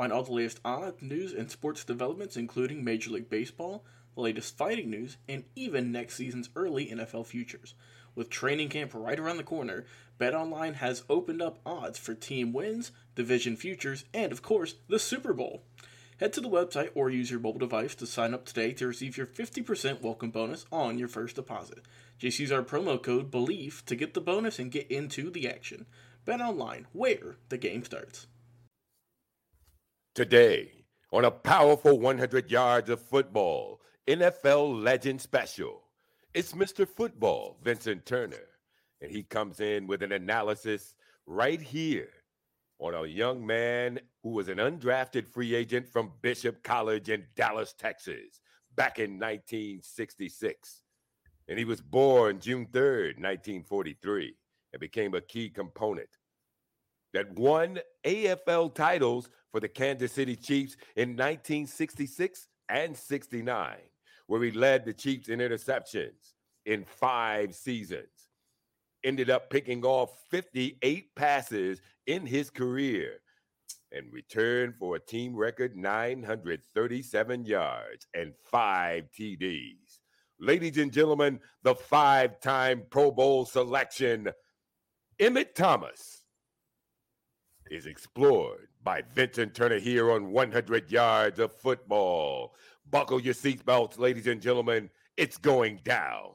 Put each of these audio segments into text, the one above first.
Find all the latest odds, news, and sports developments, including Major League Baseball, the latest fighting news, and even next season's early NFL futures. With training camp right around the corner, BetOnline has opened up odds for team wins, division futures, and of course, the Super Bowl. Head to the website or use your mobile device to sign up today to receive your 50% welcome bonus on your first deposit. Just use our promo code BELIEF to get the bonus and get into the action. BetOnline, where the game starts. Today, on a powerful 100 yards of football, NFL Legend Special, it's Mr. Football, Vincent Turner, and he comes in with an analysis right here on a young man who was an undrafted free agent from Bishop College in Dallas, Texas, back in 1966. And he was born June 3rd, 1943, and became a key component that won AFL titles for the Kansas City Chiefs in 1966 and 69, where he led the Chiefs in interceptions in five seasons. Ended up picking off 58 passes in his career and returned for a team record 937 yards and five TDs. Ladies and gentlemen, the five time Pro Bowl selection, Emmitt Thomas, is explored by Vincent Turner here on 100 Yards of Football. Buckle your seatbelts, ladies and gentlemen. It's going down.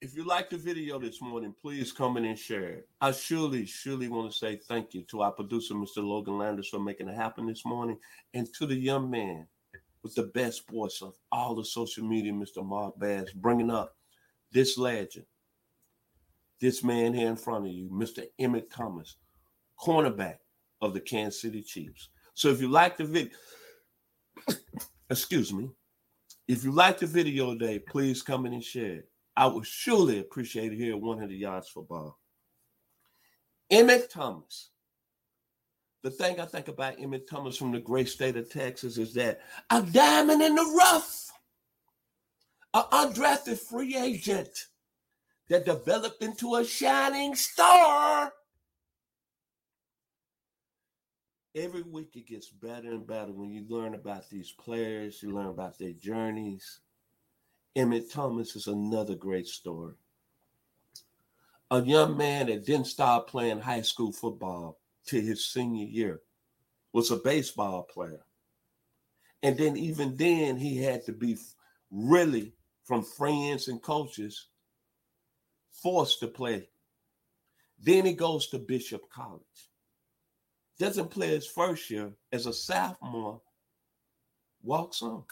If you like the video this morning, please comment and share it. I surely, surely want to say thank you to our producer, Mr. Logan Landers, for making it happen this morning, and to the young man with the best voice of all the social media, Mr. Mark Bass, bringing up this legend, this man here in front of you, Mr. Emmitt Thomas, cornerback of the Kansas City Chiefs. So if you like the video, excuse me, if you like the video today, please come in and share it. I would surely appreciate it here at 100 Yards Football. Emmitt Thomas. The thing I think about Emmitt Thomas from the great state of Texas is that a diamond in the rough, an undrafted free agent that developed into a shining star. Every week it gets better and better when you learn about these players, you learn about their journeys. Emmitt Thomas is another great story. A young man that didn't stop playing high school football till his senior year was a baseball player. And then, even then, he had to be really from friends and coaches forced to play. Then he goes to Bishop College. Doesn't play his first year as a sophomore, walks on.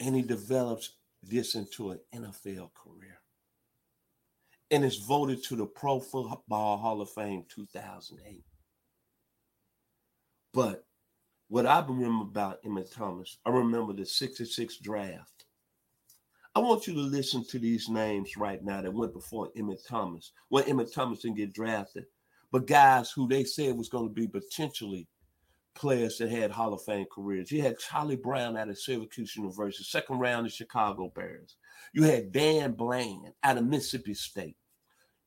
And he develops this into an NFL career. And is voted to the Pro Football Hall of Fame 2008. But what I remember about Emmitt Thomas, I remember the 66 draft. I want you to listen to these names right now that went before Emmitt Thomas. Well, Emmitt Thomas didn't get drafted, but guys who they said was going to be potentially players that had Hall of Fame careers. You had Charlie Brown out of Syracuse University, second round of Chicago Bears. You had Dan Bland out of Mississippi State.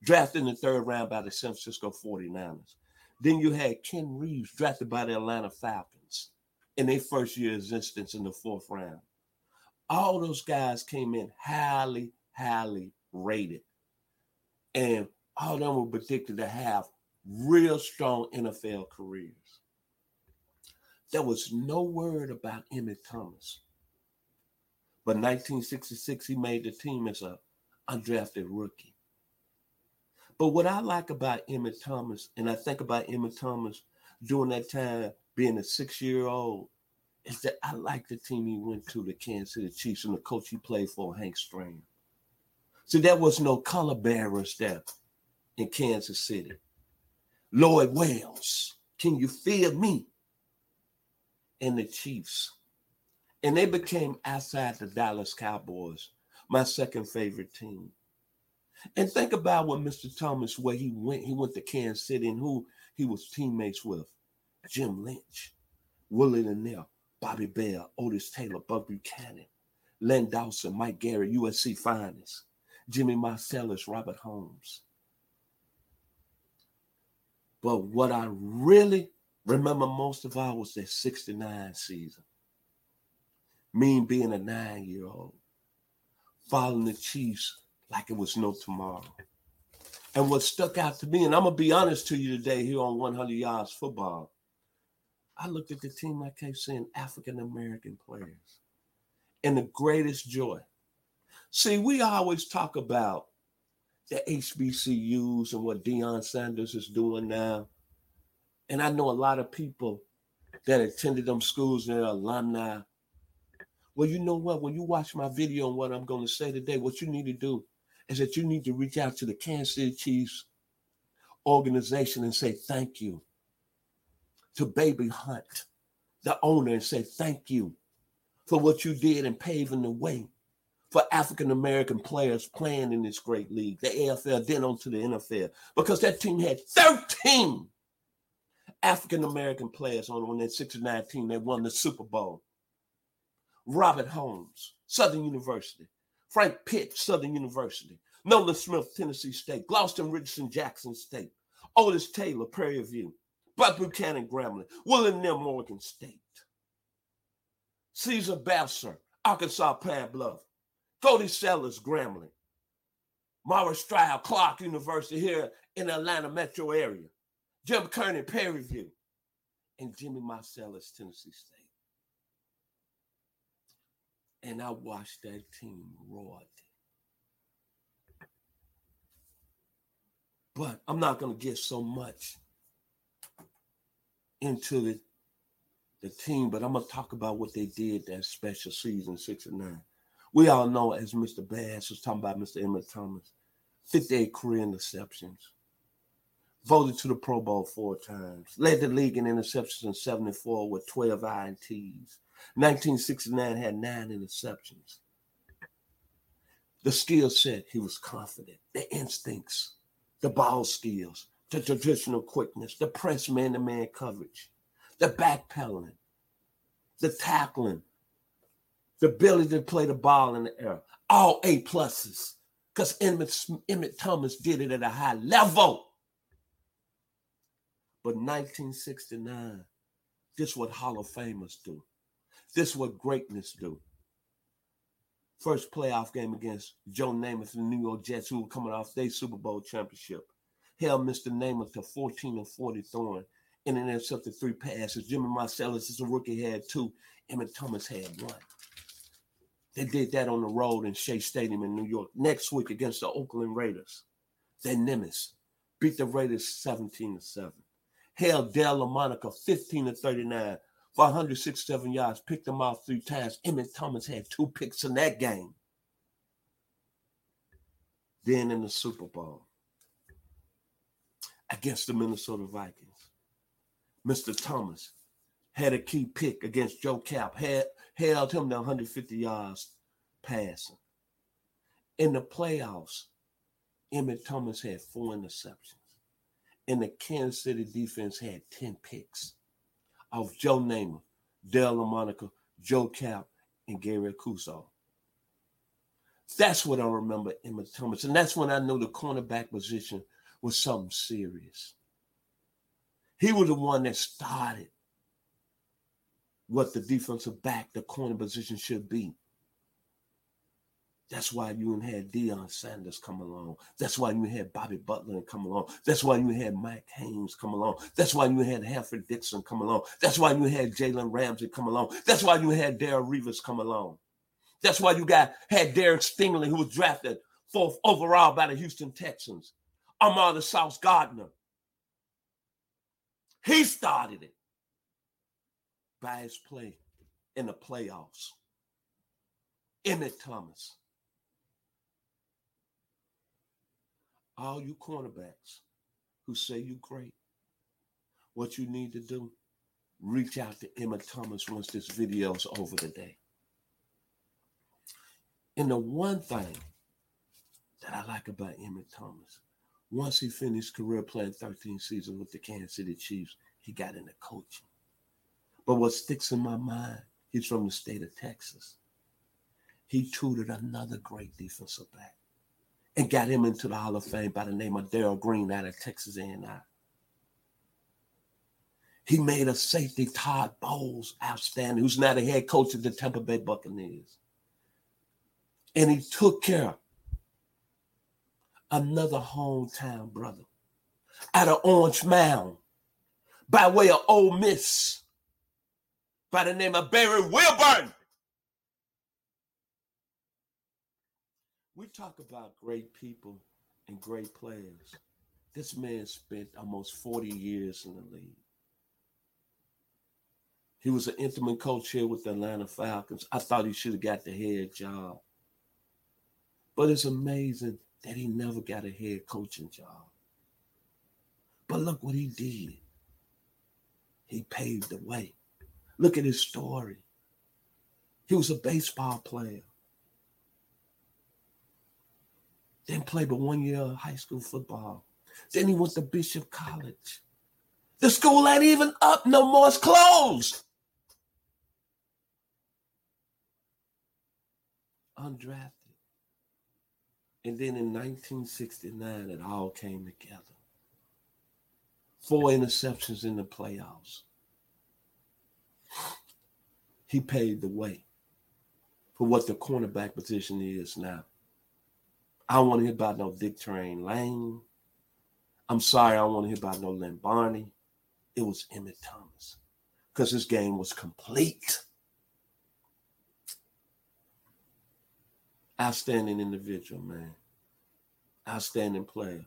drafted in the third round by the San Francisco 49ers. Then you had Ken Reeves, drafted by the Atlanta Falcons in their first year existence in the fourth round. All those guys came in highly, highly rated. And all of them were predicted to have real strong NFL careers. There was no word about Emmitt Thomas. But 1966, he made the team as a undrafted rookie. But what I like about Emmitt Thomas, and I think about Emmitt Thomas during that time being a six-year-old, is that I like the team he went to, the Kansas City Chiefs, and the coach he played for, Hank Stram. See, there was no color bearers there in Kansas City. Lloyd Wells, can you feel me? And the Chiefs. And they became outside the Dallas Cowboys, my second favorite team. And think about what Mr. Thomas, where he went. He went to Kansas City and who he was teammates with. Jim Lynch, Willie Lanier, Bobby Bell, Otis Taylor, Buck Buchanan, Len Dawson, Mike Garrett, USC finest, Jimmy Marsalis, Robert Holmes. But what I really remember most of all was that 69 season. Me being a nine year old, following the Chiefs like it was no tomorrow. And what stuck out to me, and I'm gonna be honest to you today here on 100 Yards Football, I looked at the team, I kept seeing African American players, and the greatest joy. See, we always talk about the HBCUs and what Deion Sanders is doing now. And I know a lot of people that attended them schools and their alumni. Well, you know what? When you watch my video on what I'm going to say today, what you need to do is that you need to reach out to the Kansas City Chiefs organization and say thank you to Baby Hunt, the owner, and say thank you for what you did in paving the way for African American players playing in this great league, the AFL, then on to the NFL, because that team had 13 African American players on, on that 69 team that won the Super Bowl. Robert Holmes, Southern University. Frank Pitt, Southern University. Nolan Smith, Tennessee State. Gloster Richardson, Jackson State. Otis Taylor, Prairie View. Buck Buchanan, Grambling. William Neal, Morgan State. Caesar Belser, Arkansas Pine Bluff. Goldie Sellers, Grambling. Morris Stroud, Clark University here in the Atlanta metro area. Jim Kearney, Prairie View. And Jimmy Marsalis, Tennessee State. And I watched that team roar. But I'm not going to get so much into the, the team, but I'm going to talk about what they did that special season, 69. We all know, as Mr. Bass was talking about Mr. Emmitt Thomas, 58 career interceptions, voted to the Pro Bowl four times, led the league in interceptions in 74 with 12 INTs. 1969 had nine interceptions. The skill set, he was confident. The instincts, the ball skills, the traditional quickness, the press man to man coverage, the backpedaling, the tackling, the ability to play the ball in the air. All A pluses. Because Emmitt, Emmitt Thomas did it at a high level. But 1969, this is what Hall of Famers do. This is what greatness do. First playoff game against Joe Namath and the New York Jets, who were coming off their Super Bowl championship. Held Mr. Namath to 14 and 40 throwing and then intercepted three passes. Jimmy Marsalis is a rookie, had two. Emmitt Thomas had one. They did that on the road in Shea Stadium in New York. Next week against the Oakland Raiders, their nemesis beat the Raiders 17 to 7. Held Daryle Lamonica 15 to 39 for 167 yards, picked them off three times. Emmitt Thomas had two picks in that game. Then in the Super Bowl against the Minnesota Vikings, Mr. Thomas had a key pick against Joe Kapp, had, held him to 150 yards passing. In the playoffs, Emmitt Thomas had four interceptions. And the Kansas City defense had 10 picks of Joe Namath, Daryle Lamonica, Joe Kapp, and Gary Cuozzo. That's what I remember Emmitt Thomas. And that's when I knew the cornerback position was something serious. He was the one that started what the defensive back, the corner position should be. That's why you had Deion Sanders come along. That's why you had Bobby Butler come along. That's why you had Mike Haynes come along. That's why you had Hanford Dixon come along. That's why you had Jalen Ramsey come along. That's why you had Darrelle Revis come along. That's why you got had Derek Stingley, who was drafted fourth overall by the Houston Texans. Ahmad Sauce Gardner. He started it by his play in the playoffs. Emmitt Thomas. All you cornerbacks who say you're great, what you need to do, reach out to Emmitt Thomas once this video's over today. And the one thing that I like about Emmitt Thomas, once he finished career playing 13 seasons with the Kansas City Chiefs, he got into coaching. But what sticks in my mind, he's from the state of Texas. He tutored another great defensive back and got him into the Hall of Fame by the name of Darrell Green out of Texas A&I. He made a safety, Todd Bowles, outstanding, who's now the head coach of the Tampa Bay Buccaneers. And he took care of another hometown brother out of Orange Mound by way of Ole Miss by the name of Barry Wilburn. We talk about great people and great players. This man spent almost 40 years in the league. He was an interim coach here with the Atlanta Falcons. I thought he should have got the head job. But it's amazing that he never got a head coaching job. But look what he did. He paved the way. Look at his story. He was a baseball player. Then played but one year of high school football. Then he went to Bishop College. The school ain't even up no more. It's closed. Undrafted. And then in 1969, it all came together. Four interceptions in the playoffs. He paved the way for what the cornerback position is now. I don't want to hear about no Dick Train Lane. I'm sorry, I don't want to hear about no Lem Barney. It was Emmitt Thomas because his game was complete. Outstanding individual, man. Outstanding player.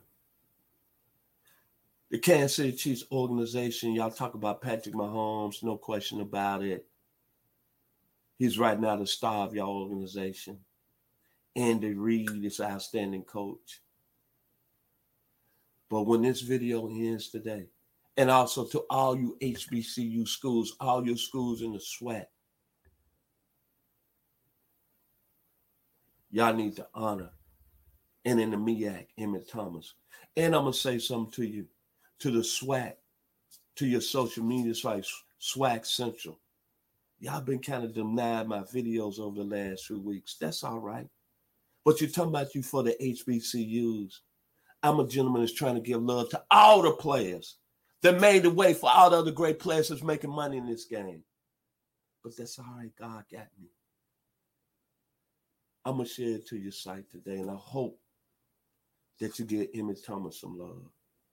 The Kansas City Chiefs organization, y'all talk about Patrick Mahomes, no question about it. He's right now the star of y'all organization. Andy Reid is outstanding coach. But when this video ends today, and also to all you HBCU schools, all your schools in the SWAC, y'all need to honor and in the MEAC, Emmitt Thomas. And I'm gonna say something to you, to the SWAC, to your social media sites, SWAC Central. Y'all been kind of denied my videos over the last few weeks. That's all right. But you're talking about you for the HBCUs. I'm a gentleman that's trying to give love to all the players that made the way for all the other great players that's making money in this game. But that's all right. God got me. I'm gonna share it to your site today, and I hope that you give Emmitt Thomas some love.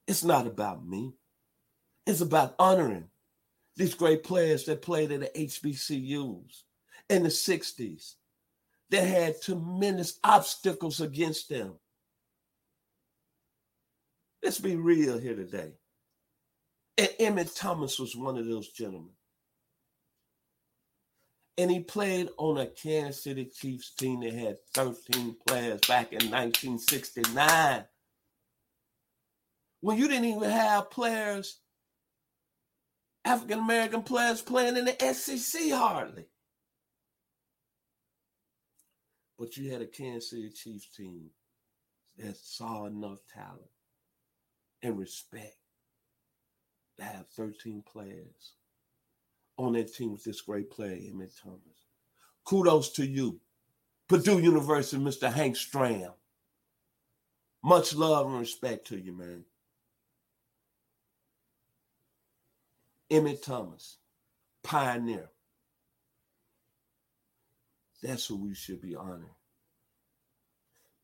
It's not about me. It's about honoring these great players that played at the HBCUs in the 60s, that had tremendous obstacles against them. Let's be real here today. And Emmitt Thomas was one of those gentlemen. And he played on a Kansas City Chiefs team that had 13 players back in 1969. When you didn't even have players, African American players playing in the SEC hardly. But you had a Kansas City Chiefs team that saw enough talent and respect to have 13 players on that team with this great player, Emmitt Thomas. Kudos to you Purdue University, Mr. Hank Stram. Much love and respect to you, man. Emmitt Thomas, pioneer. That's who we should be honoring.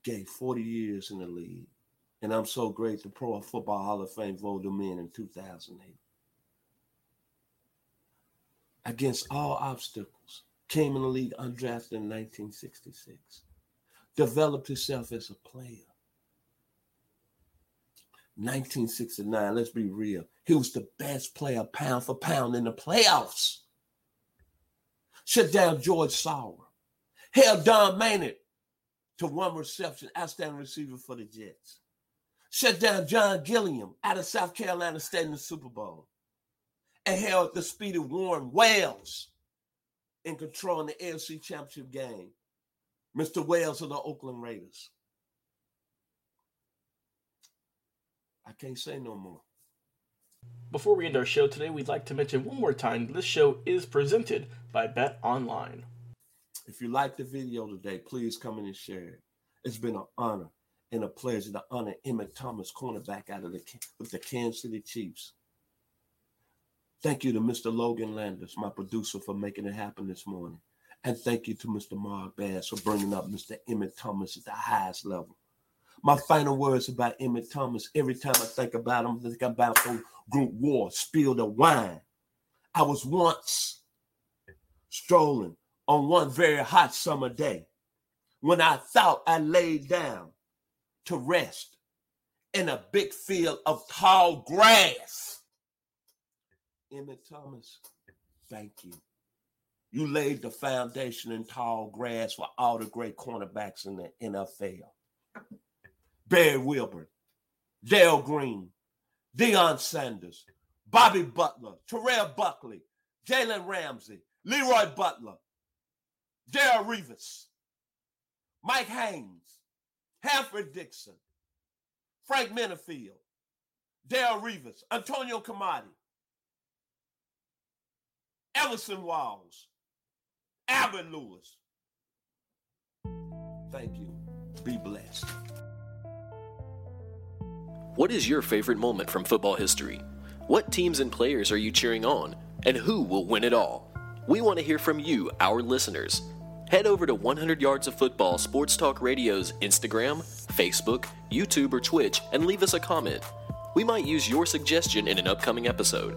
Gave 40 years in the league. And I'm so great the Pro Football Hall of Fame voted him in in 2008. Against all obstacles, came in the league undrafted in 1966. Developed himself as a player. 1969, let's be real. He was the best player pound for pound in the playoffs. Shut down George Sauer. Held Don Maynard to one reception, outstanding receiver for the Jets. Shut down John Gilliam out of South Carolina State in the Super Bowl. And held the speed of Warren Wells in controlling the AFC Championship game. Mr. Wells of the Oakland Raiders. I can't say no more. Before we end our show today, we'd like to mention one more time this show is presented by Bet Online. If you like the video today, please come in and share it. It's been an honor and a pleasure to honor Emmitt Thomas, cornerback out of the with the Kansas City Chiefs. Thank you to Mr. Logan Landers, my producer, for making it happen this morning. And thank you to Mr. Mark Bass for bringing up Mr. Emmitt Thomas at the highest level. My final words about Emmitt Thomas, every time I think about him, I think about the group war, spill the wine. I was once strolling on one very hot summer day when I thought I laid down to rest in a big field of tall grass. Emmitt Thomas, thank you. You laid the foundation in tall grass for all the great cornerbacks in the NFL. Barry Wilburn, Dale Green, Deion Sanders, Bobby Butler, Terrell Buckley, Jalen Ramsey, Leroy Butler, Darrelle Revis, Mike Haynes, Alfred Dixon, Frank Minifield, Darrelle Revis, Antonio Cromartie, Everson Walls, Albert Lewis. Thank you. Be blessed. What is your favorite moment from football history? What teams and players are you cheering on? And who will win it all? We want to hear from you, our listeners. Head over to 100 Yards of Football Sports Talk Radio's Instagram, Facebook, YouTube, or Twitch and leave us a comment. We might use your suggestion in an upcoming episode.